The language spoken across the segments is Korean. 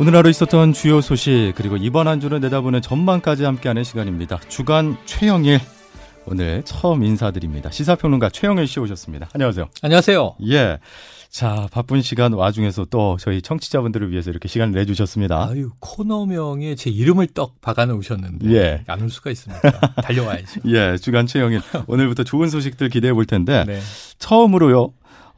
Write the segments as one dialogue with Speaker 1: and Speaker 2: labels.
Speaker 1: 오늘 하루 있었던 주요 소식 그리고 이번 한 주를 내다보는 전망까지 함께하는 시간입니다. 주간 최영일 오늘 처음 인사드립니다. 시사평론가 최영일 씨 오셨습니다. 안녕하세요.
Speaker 2: 안녕하세요.
Speaker 1: 예. 자, 바쁜 시간 와중에서 또 저희 청취자분들을 위해서 이렇게 시간을 내주셨습니다.
Speaker 2: 아유, 코너명에 제 이름을 떡 박아 놓으셨는데.
Speaker 1: 예.
Speaker 2: 안 올 수가 있습니다. 달려와야죠.
Speaker 1: 예, 주간 최영일. 오늘부터 좋은 소식들 기대해 볼 텐데.
Speaker 2: 네.
Speaker 1: 처음으로요,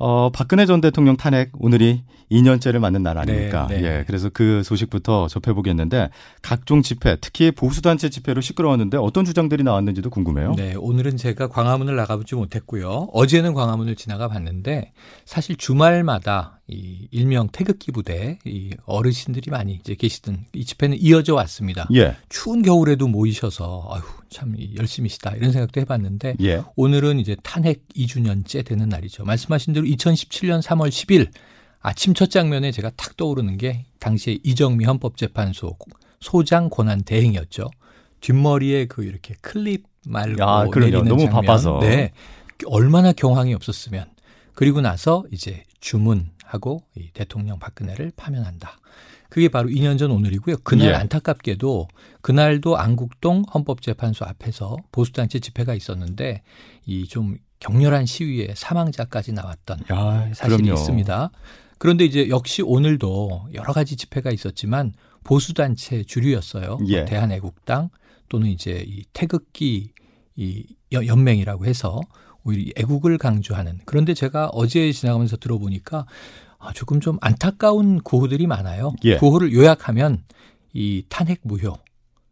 Speaker 1: 어, 박근혜 전 대통령 탄핵 오늘이 2년째를 맞는 날 아닙니까?
Speaker 2: 네, 네.
Speaker 1: 예, 그래서 그 소식부터 접해보겠는데 각종 집회, 특히 보수단체 집회로 시끄러웠는데 어떤 주장들이 나왔는지도 궁금해요.
Speaker 2: 네, 오늘은 제가 광화문을 나가보지 못했고요. 어제는 광화문을 지나가 봤는데 사실 주말마다 이 일명 태극기 부대 이 어르신들이 많이 이제 계시던 이 집회는 이어져 왔습니다.
Speaker 1: 예,
Speaker 2: 추운 겨울에도 모이셔서 아휴 참 열심히시다 이런 생각도 해봤는데
Speaker 1: 예,
Speaker 2: 오늘은 이제 탄핵 2주년째 되는 날이죠. 말씀하신 대로 2017년 3월 10일 아침 첫 장면에 제가 탁 떠오르는 게 당시에 이정미 헌법재판소 소장 권한 대행이었죠. 뒷머리에 그 이렇게 클립 말고
Speaker 1: 야, 그럼요.
Speaker 2: 내리는
Speaker 1: 너무
Speaker 2: 장면.
Speaker 1: 바빠서.
Speaker 2: 네. 얼마나 경황이 없었으면. 그리고 나서 이제 주문 하고 이 대통령 박근혜를 파면한다. 그게 바로 2년 전 오늘이고요. 그날
Speaker 1: 예.
Speaker 2: 안타깝게도 그날도 안국동 헌법재판소 앞에서 보수단체 집회가 있었는데 이 좀 격렬한 시위에 사망자까지 나왔던
Speaker 1: 야,
Speaker 2: 사실이
Speaker 1: 그럼요.
Speaker 2: 있습니다. 그런데 이제 역시 오늘도 여러 가지 집회가 있었지만 보수단체 주류였어요. 뭐
Speaker 1: 예.
Speaker 2: 대한애국당 또는 이제 이 태극기 이 여- 연맹이라고 해서 오히려 이 애국을 강조하는 그런데 제가 어제 지나가면서 들어보니까 아, 조금 좀 안타까운 구호들이 많아요.
Speaker 1: 예.
Speaker 2: 구호를 요약하면 이 탄핵 무효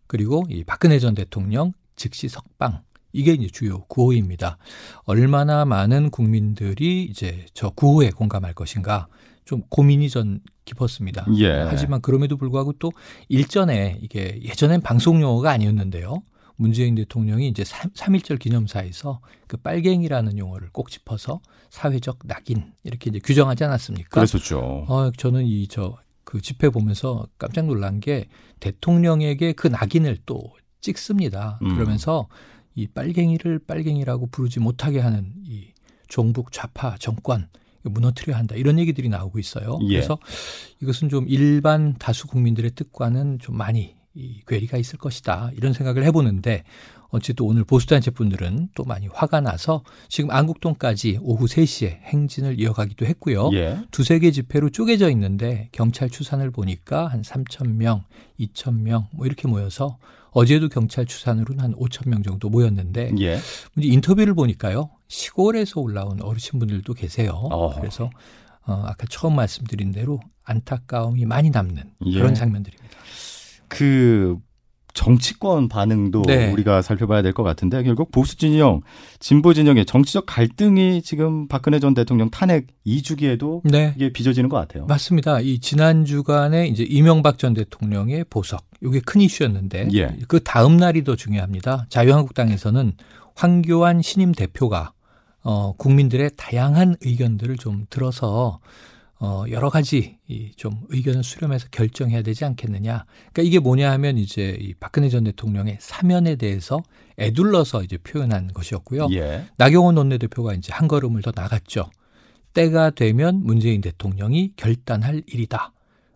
Speaker 2: 그리고 이 박근혜 전 대통령 즉시 석방 이게 이제 주요 구호입니다. 얼마나 많은 국민들이 이제 저 구호에 공감할 것인가 좀 고민이 전 깊었습니다.
Speaker 1: 예.
Speaker 2: 하지만 그럼에도 불구하고 또 일전에 이게 예전엔 방송 용어가 아니었는데요. 문재인 대통령이 이제 3, 3.1절 기념사에서 그 빨갱이라는 용어를 꼭 짚어서 사회적 낙인 이렇게 이제 규정하지 않았습니까?
Speaker 1: 그랬었죠.
Speaker 2: 어, 저는 이 저 그 집회 보면서 깜짝 놀란 게 대통령에게 그 낙인을 또 찍습니다.
Speaker 1: 음.
Speaker 2: 그러면서 이 빨갱이를 빨갱이라고 부르지 못하게 하는 이 종북 좌파 정권 무너뜨려야 한다 이런 얘기들이 나오고 있어요.
Speaker 1: 예.
Speaker 2: 그래서 이것은 좀 일반 다수 국민들의 뜻과는 좀 많이 이 괴리가 있을 것이다 이런 생각을 해보는데 어쨌든 오늘 보수단체 분들은 또 많이 화가 나서 지금 안국동까지 오후 3시에 행진을 이어가기도 했고요.
Speaker 1: 예.
Speaker 2: 두세 개 집회로 쪼개져 있는데 경찰 추산을 보니까 한 3천 명, 2천 명 뭐 이렇게 모여서 어제도 경찰 추산으로는 한 5천 명 정도 모였는데
Speaker 1: 예.
Speaker 2: 인터뷰를 보니까요 시골에서 올라온 어르신분들도 계세요.
Speaker 1: 어허.
Speaker 2: 그래서 어, 아까 처음 말씀드린 대로 안타까움이 많이 남는
Speaker 1: 예.
Speaker 2: 그런 장면들입니다.
Speaker 1: 그 정치권 반응도
Speaker 2: 네.
Speaker 1: 우리가 살펴봐야 될 것 같은데 결국 보수 진영, 진보 진영의 정치적 갈등이 지금 박근혜 전 대통령 탄핵 2주기에도
Speaker 2: 네.
Speaker 1: 이게 빚어지는 것 같아요.
Speaker 2: 맞습니다. 이 지난 주간에 이제 이명박 전 대통령의 보석 이게 큰 이슈였는데
Speaker 1: 예.
Speaker 2: 그 다음 날이 더 중요합니다. 자유한국당에서는 황교안 신임 대표가 어, 국민들의 다양한 의견들을 좀 들어서 어, 여러 가지 이좀 의견을 수렴해서 결정해야 되지 않겠느냐. 그러니까 이게 뭐냐 하면 이제 이 박근혜 전 대통령의 사면에 대해서 애둘러서 이제 표현한 것이었고요.
Speaker 1: 예.
Speaker 2: 나경원 원내대표가 이제 한 걸음을 더 나갔죠. 때가 되면 문재인 대통령이 결단할 일이다.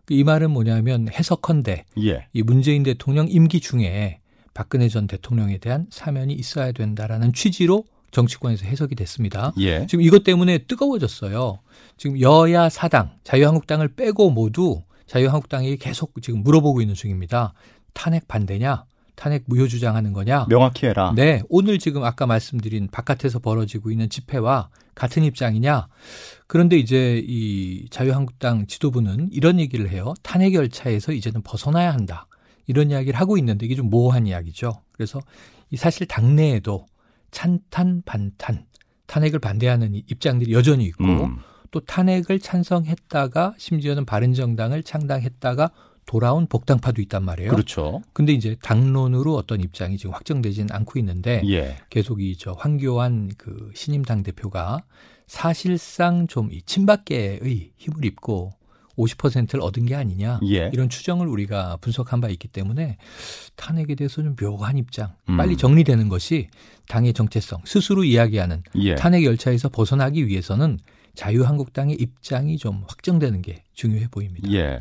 Speaker 2: 이 말은 뭐냐면 해석컨대
Speaker 1: 예.
Speaker 2: 이 문재인 대통령 임기 중에 박근혜 전 대통령에 대한 사면이 있어야 된다라는 취지로 정치권에서 해석이 됐습니다.
Speaker 1: 예.
Speaker 2: 지금 이것 때문에 뜨거워졌어요. 지금 여야 사당, 자유한국당을 빼고 모두 자유한국당이 계속 지금 물어보고 있는 중입니다. 탄핵 반대냐? 탄핵 무효 주장하는 거냐?
Speaker 1: 명확히 해라.
Speaker 2: 네, 오늘 지금 아까 말씀드린 바깥에서 벌어지고 있는 집회와 같은 입장이냐? 그런데 이제 이 자유한국당 지도부는 이런 얘기를 해요. 탄핵 열차에서 이제는 벗어나야 한다. 이런 이야기를 하고 있는데 이게 좀 모호한 이야기죠. 그래서 이 사실 당내에도 찬탄 반탄 탄핵을 반대하는 이 입장들이 여전히 있고
Speaker 1: 음.
Speaker 2: 또 탄핵을 찬성했다가 심지어는 바른정당을 창당했다가 돌아온 복당파도 있단 말이에요.
Speaker 1: 그렇죠.
Speaker 2: 근데 이제 당론으로 어떤 입장이 지금 확정되지는 않고 있는데
Speaker 1: 예.
Speaker 2: 계속 이 저 황교안 그 신임 당 대표가 사실상 좀 이 친박계의 힘을 입고 50%를 얻은 게 아니냐
Speaker 1: 예.
Speaker 2: 이런 추정을 우리가 분석한 바 있기 때문에 탄핵에 대해서는 묘한 입장
Speaker 1: 음.
Speaker 2: 빨리 정리되는 것이 당의 정체성 스스로 이야기하는
Speaker 1: 예.
Speaker 2: 탄핵 열차에서 벗어나기 위해서는 자유한국당의 입장이 좀 확정되는 게 중요해 보입니다.
Speaker 1: 예.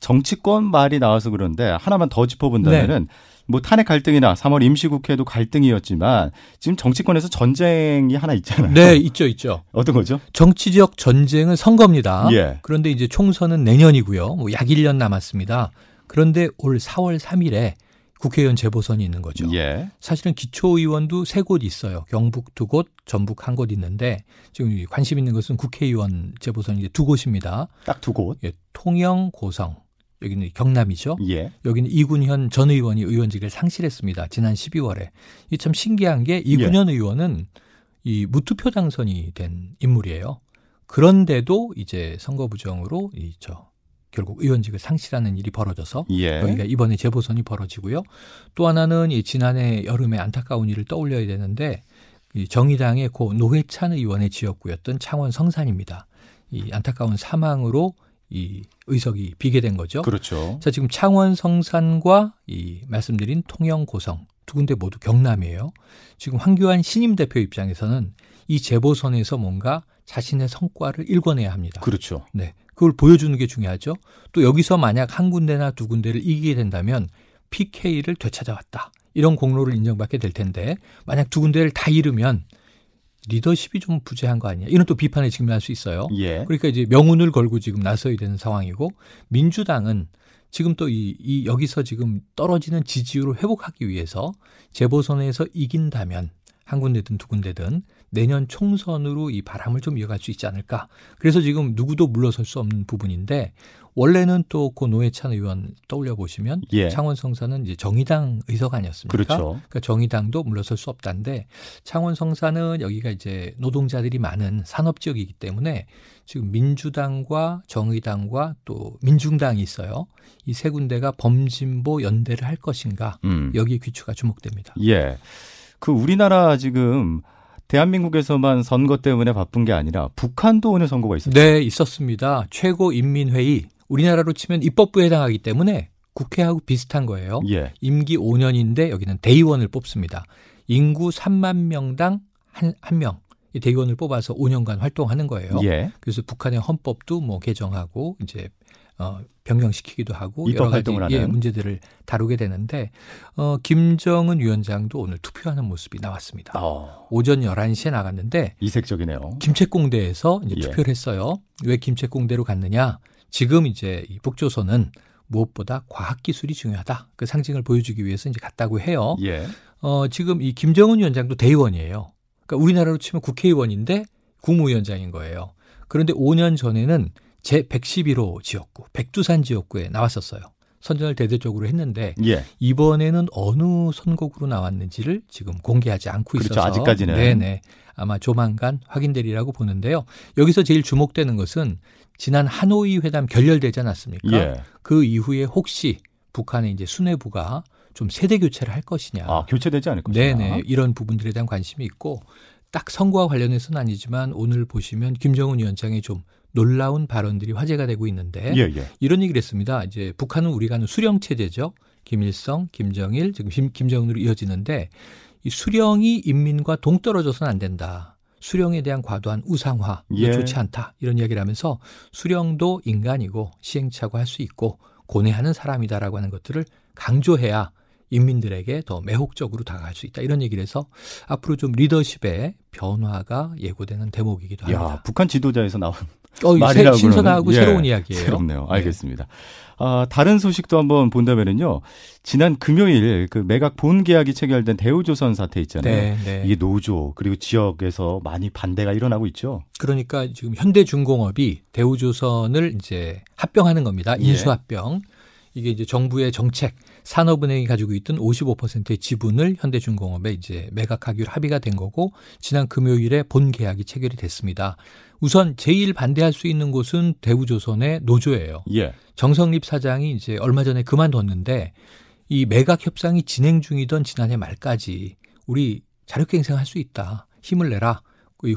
Speaker 1: 정치권 말이 나와서 그런데 하나만 더 짚어본다면은 네. 뭐 탄핵 갈등이나 3월 임시국회도 갈등이었지만 지금 정치권에서 전쟁이 하나 있잖아요.
Speaker 2: 네, 있죠, 있죠.
Speaker 1: 어떤 거죠?
Speaker 2: 정치적 전쟁은 선거입니다. 예. 그런데 이제 총선은 내년이고요. 뭐 약 1년 남았습니다. 그런데 올 4월 3일에 국회의원 재보선이 있는 거죠. 예. 사실은 기초의원도 세 곳 있어요. 경북 두 곳, 전북 한 곳 있는데 지금 관심 있는 것은 국회의원 재보선이 이제 두 곳입니다.
Speaker 1: 딱 두 곳.
Speaker 2: 예, 통영, 고성. 여기는 경남이죠. 예. 여기는 이군현 전 의원이 의원직을 상실했습니다. 지난 12월에. 이 참 신기한 게 이군현 예. 의원은 이 무투표 당선이 된 인물이에요. 그런데도 이제 선거 부정으로 이저 결국 의원직을 상실하는 일이 벌어져서 예. 여기가 이번에 재보선이 벌어지고요. 또 하나는 이 지난해 여름에 안타까운 일을 떠올려야 되는데 이 정의당의 고 노회찬 의원의 지역구였던 창원 성산입니다. 이 안타까운 사망으로 이 의석이 비게 된 거죠.
Speaker 1: 그렇죠.
Speaker 2: 자, 지금 창원 성산과 이 말씀드린 통영 고성 두 군데 모두 경남이에요. 지금 황교안 신임 대표 입장에서는 이 재보선에서 뭔가 자신의 성과를 일궈내야 합니다.
Speaker 1: 그렇죠.
Speaker 2: 네. 그걸 보여주는 게 중요하죠. 또 여기서 만약 한 군데나 두 군데를 이기게 된다면 PK를 되찾아왔다. 이런 공로를 인정받게 될 텐데 만약 두 군데를 다 잃으면 리더십이 좀 부재한 거 아니냐 이런 또 비판에 직면할 수 있어요. 예. 그러니까 이제 명운을 걸고 지금 나서야 되는 상황이고 민주당은 지금 또이 이 여기서 지금 떨어지는 지지율을 회복하기 위해서 재보선에서 이긴다면 한 군데든 두 군데든 내년 총선으로 이 바람을 좀 이어갈 수 있지 않을까. 그래서 지금 누구도 물러설 수 없는 부분인데 원래는 또그 노회찬 의원 떠올려 보시면 예. 창원 성사는 이제 정의당 의석 아니었습니까?
Speaker 1: 그렇죠.
Speaker 2: 그러니까 정의당도 물러설 수 없다는데 창원 성사는 여기가 이제 노동자들이 많은 산업 지역이기 때문에 지금 민주당과 정의당과 또 민중당이 있어요. 이 세 군데가 범진보 연대를 할 것인가 음. 여기에 귀추가 주목됩니다.
Speaker 1: 예. 그 우리나라 지금 대한민국에서만 선거 때문에 바쁜 게 아니라 북한도 오늘 선거가 있었죠.
Speaker 2: 네, 있었습니다. 최고인민회의 우리나라로 치면 입법부에 해당하기 때문에 국회하고 비슷한 거예요. 예. 임기 5년인데 여기는 대의원을 뽑습니다. 인구 3만 명당 한, 한 명. 대의원을 뽑아서 5년간 활동하는 거예요. 예. 그래서 북한의 헌법도 뭐 개정하고 이제 어, 변경시키기도 하고 여러 가지 예, 문제들을 다루게 되는데 어, 김정은 위원장도 오늘 투표하는 모습이 나왔습니다. 어. 오전 11시에 나갔는데
Speaker 1: 이색적이네요.
Speaker 2: 김책공대에서 이제 예. 투표를 했어요. 왜 김책공대로 갔느냐? 지금 이제 이 북조선은 무엇보다 과학 기술이 중요하다. 그 상징을 보여주기 위해서 이제 갔다고 해요. 예. 어, 지금 이 김정은 위원장도 대의원이에요. 그러니까 우리나라로 치면 국회의원인데 국무위원장인 거예요. 그런데 5년 전에는 제 111호 지역구, 백두산 지역구에 나왔었어요. 선전을 대대적으로 했는데 예. 이번에는 어느 선곡으로 나왔는지를 지금 공개하지 않고
Speaker 1: 그렇죠.
Speaker 2: 있어서
Speaker 1: 아직까지는
Speaker 2: 네네 아마 조만간 확인되리라고 보는데요. 여기서 제일 주목되는 것은 지난 하노이 회담 결렬되지 않았습니까? 예. 그 이후에 혹시 북한의 이제 수뇌부가 좀 세대 교체를 할 것이냐?
Speaker 1: 아 교체되지 않을 것이냐?
Speaker 2: 네네 이런 부분들에 대한 관심이 있고 딱 선거와 관련해서는 아니지만 오늘 보시면 김정은 위원장이 좀 놀라운 발언들이 화제가 되고 있는데 예, 예. 이런 얘기를 했습니다. 이제 북한은 우리가 하는 수령 체제죠. 김일성, 김정일, 지금 김정은으로 이어지는데 이 수령이 인민과 동떨어져서는 안 된다. 수령에 대한 과도한 우상화 예. 좋지 않다 이런 이야기를 하면서 수령도 인간이고 시행착오 할 수 있고 고뇌하는 사람이다라고 하는 것들을 강조해야 인민들에게 더 매혹적으로 다가갈 수 있다 이런 얘기를 해서 앞으로 좀 리더십의 변화가 예고되는 대목이기도 합니다.
Speaker 1: 야, 북한 지도자에서 나온
Speaker 2: 어, 말이라고 신선하고 예, 새로운 이야기예요.
Speaker 1: 새롭네요. 네. 알겠습니다. 네. 아, 다른 소식도 한번 본다면은요. 지난 금요일 그 매각 본 계약이 체결된 대우조선 사태 있잖아요. 네, 네. 이게 노조 그리고 지역에서 많이 반대가 일어나고 있죠.
Speaker 2: 그러니까 지금 현대중공업이 대우조선을 이제 합병하는 겁니다. 예. 인수합병. 예. 이게 이제 정부의 정책 산업은행이 가지고 있던 55%의 지분을 현대중공업에 이제 매각하기로 합의가 된 거고 지난 금요일에 본 계약이 체결이 됐습니다. 우선 제일 반대할 수 있는 곳은 대우조선의 노조예요. 예. 정성립 사장이 이제 얼마 전에 그만뒀는데 이 매각 협상이 진행 중이던 지난해 말까지 우리 자력갱생할 수 있다. 힘을 내라.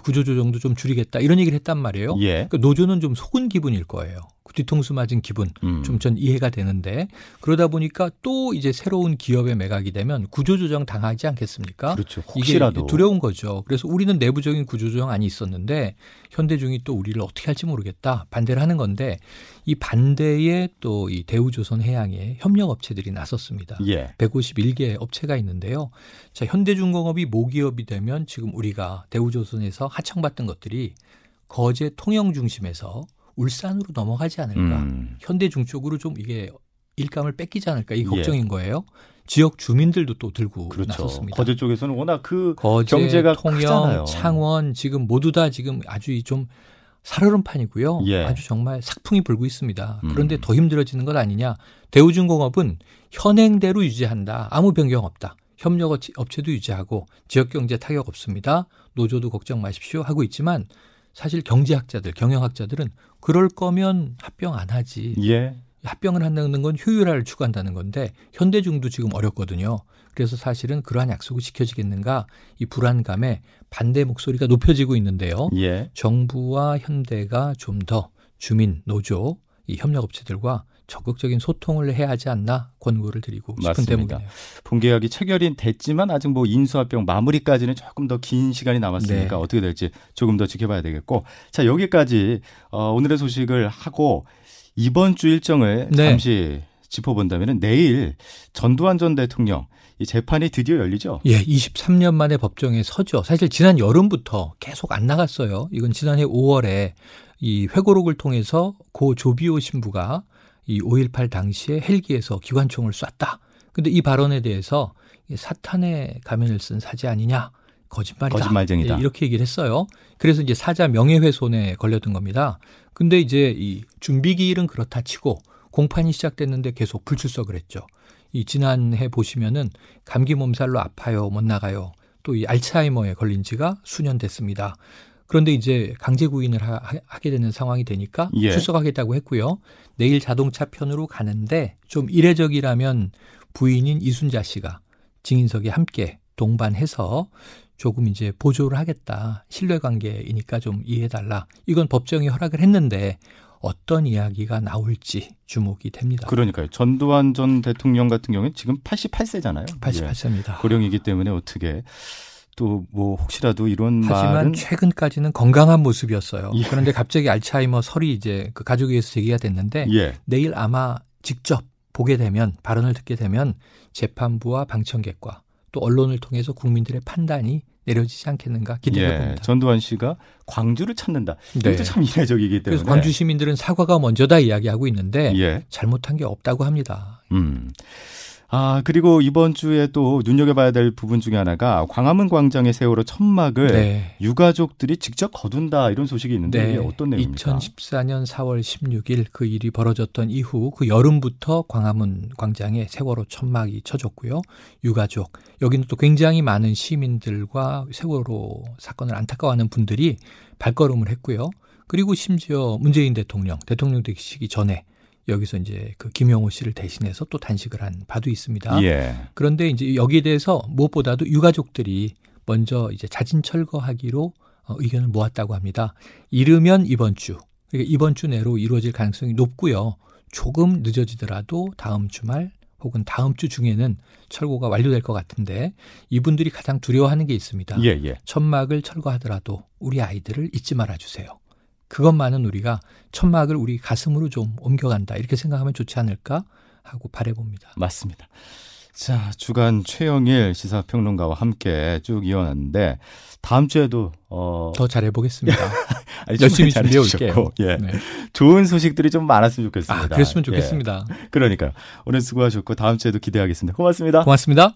Speaker 2: 구조조정도 좀 줄이겠다. 이런 얘기를 했단 말이에요. 예. 그러니까 노조는 좀 속은 기분일 거예요. 뒤통수 맞은 기분 음. 좀전 이해가 되는데 그러다 보니까 또 이제 새로운 기업에 매각이 되면 구조조정 당하지 않겠습니까?
Speaker 1: 그렇죠. 혹시라도
Speaker 2: 이게 두려운 거죠. 그래서 우리는 내부적인 구조조정 안이 있었는데 현대중이 또 우리를 어떻게 할지 모르겠다 반대를 하는 건데 이 반대에 또 이 대우조선 해양에 협력 업체들이 나섰습니다. 예. 151개 업체가 있는데요. 자 현대중공업이 모기업이 되면 지금 우리가 대우조선에서 하청받던 것들이 거제 통영 중심에서 울산으로 넘어가지 않을까. 음. 현대중 쪽으로 좀 이게 일감을 뺏기지 않을까 이 예. 걱정인 예. 거예요. 지역 주민들도 또 들고 그렇죠. 나섰습니다.
Speaker 1: 거제 쪽에서는 워낙 그 거제, 경제가 통영, 크잖아요.
Speaker 2: 창원 지금 모두 다 지금 아주 좀 살얼음판이고요. 예. 아주 정말 삭풍이 불고 있습니다. 그런데 음. 더 힘들어지는 것 아니냐. 대우중공업은 현행대로 유지한다. 아무 변경 없다. 협력 업체도 유지하고 지역 경제 타격 없습니다. 노조도 걱정 마십시오 하고 있지만 사실 경제학자들, 경영학자들은 그럴 거면 합병 안 하지. 예. 합병을 한다는 건 효율화를 추구한다는 건데 현대중도 지금 어렵거든요. 그래서 사실은 그러한 약속이 지켜지겠는가 이 불안감에 반대 목소리가 높여지고 있는데요. 예. 정부와 현대가 좀 더 주민, 노조, 이 협력업체들과 적극적인 소통을 해야 하지 않나 권고를 드리고 싶은 맞습니다. 때문이에요.
Speaker 1: 본계약이 체결이 됐지만 아직 뭐 인수합병 마무리까지는 조금 더 긴 시간이 남았으니까 네. 어떻게 될지 조금 더 지켜봐야 되겠고 자 여기까지 어, 오늘의 소식을 하고 이번 주 일정을 네. 잠시 짚어본다면 내일 전두환 전 대통령 이 재판이 드디어 열리죠.
Speaker 2: 예, 23년 만에 법정에 서죠. 사실 지난 여름부터 계속 안 나갔어요. 이건 지난해 5월에 이 회고록을 통해서 고 조비오 신부가 이 5.18 당시에 헬기에서 기관총을 쐈다. 근데 이 발언에 대해서 사탄의 가면을 쓴 사지 아니냐. 거짓말이다.
Speaker 1: 거짓말쟁이다.
Speaker 2: 예, 이렇게 얘기를 했어요. 그래서 이제 사자 명예훼손에 걸렸던 겁니다. 근데 이제 이 준비 기일은 그렇다 치고 공판이 시작됐는데 계속 불출석을 했죠. 이 지난해 보시면은 감기 몸살로 아파요, 못 나가요. 또 이 알츠하이머에 걸린 지가 수년 됐습니다. 그런데 이제 강제 구인을 하, 게 되는 상황이 되니까 예. 출석하겠다고 했고요. 내일 자동차 편으로 가는데 좀 이례적이라면 부인인 이순자 씨가 증인석에 함께 동반해서 조금 이제 보조를 하겠다. 신뢰관계이니까 좀 이해해달라. 이건 법정이 허락을 했는데 어떤 이야기가 나올지 주목이 됩니다.
Speaker 1: 그러니까요. 전두환 전 대통령 같은 경우는 지금 88세잖아요.
Speaker 2: 88세입니다.
Speaker 1: 예. 고령이기 때문에 어떻게 또 뭐 혹시라도 이런
Speaker 2: 하지만
Speaker 1: 말은
Speaker 2: 최근까지는 건강한 모습이었어요. 예. 그런데 갑자기 알츠하이머 설이 이제 그 가족에 의해서 제기가 됐는데 예. 내일 아마 직접 보게 되면 발언을 듣게 되면 재판부와 방청객과 또 언론을 통해서 국민들의 판단이 내려지지 않겠는가 기대해 예, 봅니다.
Speaker 1: 전두환 씨가 광주를 찾는다. 이것도 네. 참 이례적이기 때문에.
Speaker 2: 그래서 광주 시민들은 사과가 먼저다 이야기하고 있는데 예. 잘못한 게 없다고 합니다. 음.
Speaker 1: 아, 그리고 이번 주에 또 눈여겨봐야 될 부분 중에 하나가 광화문 광장의 세월호 천막을 네. 유가족들이 직접 거둔다 이런 소식이 있는데 네. 이게 어떤 내용입니까?
Speaker 2: 2014년 4월 16일 그 일이 벌어졌던 이후 그 여름부터 광화문 광장에 세월호 천막이 쳐졌고요. 유가족 여기는 또 굉장히 많은 시민들과 세월호 사건을 안타까워하는 분들이 발걸음을 했고요. 그리고 심지어 문재인 대통령 대통령 되시기 전에 여기서 이제 그 김영호 씨를 대신해서 또 단식을 한 바도 있습니다. 예. 그런데 이제 여기에 대해서 무엇보다도 유가족들이 먼저 이제 자진 철거하기로 어, 의견을 모았다고 합니다. 이르면 이번 주, 그러니까 이번 주 내로 이루어질 가능성이 높고요. 조금 늦어지더라도 다음 주말 혹은 다음 주 중에는 철거가 완료될 것 같은데 이분들이 가장 두려워하는 게 있습니다. 예, 예. 천막을 철거하더라도 우리 아이들을 잊지 말아 주세요. 그것만은 우리가 천막을 우리 가슴으로 좀 옮겨간다 이렇게 생각하면 좋지 않을까 하고 바래봅니다.
Speaker 1: 맞습니다. 자 주간 최영일 시사평론가와 함께 쭉 이어났는데 다음 주에도
Speaker 2: 어... 더 잘해보겠습니다. 열심히 준비해 올게요.
Speaker 1: 예. 네. 좋은 소식들이 좀 많았으면 좋겠습니다. 아,
Speaker 2: 그랬으면 좋겠습니다.
Speaker 1: 예. 그러니까 오늘 수고하셨고 다음 주에도 기대하겠습니다. 고맙습니다.
Speaker 2: 고맙습니다.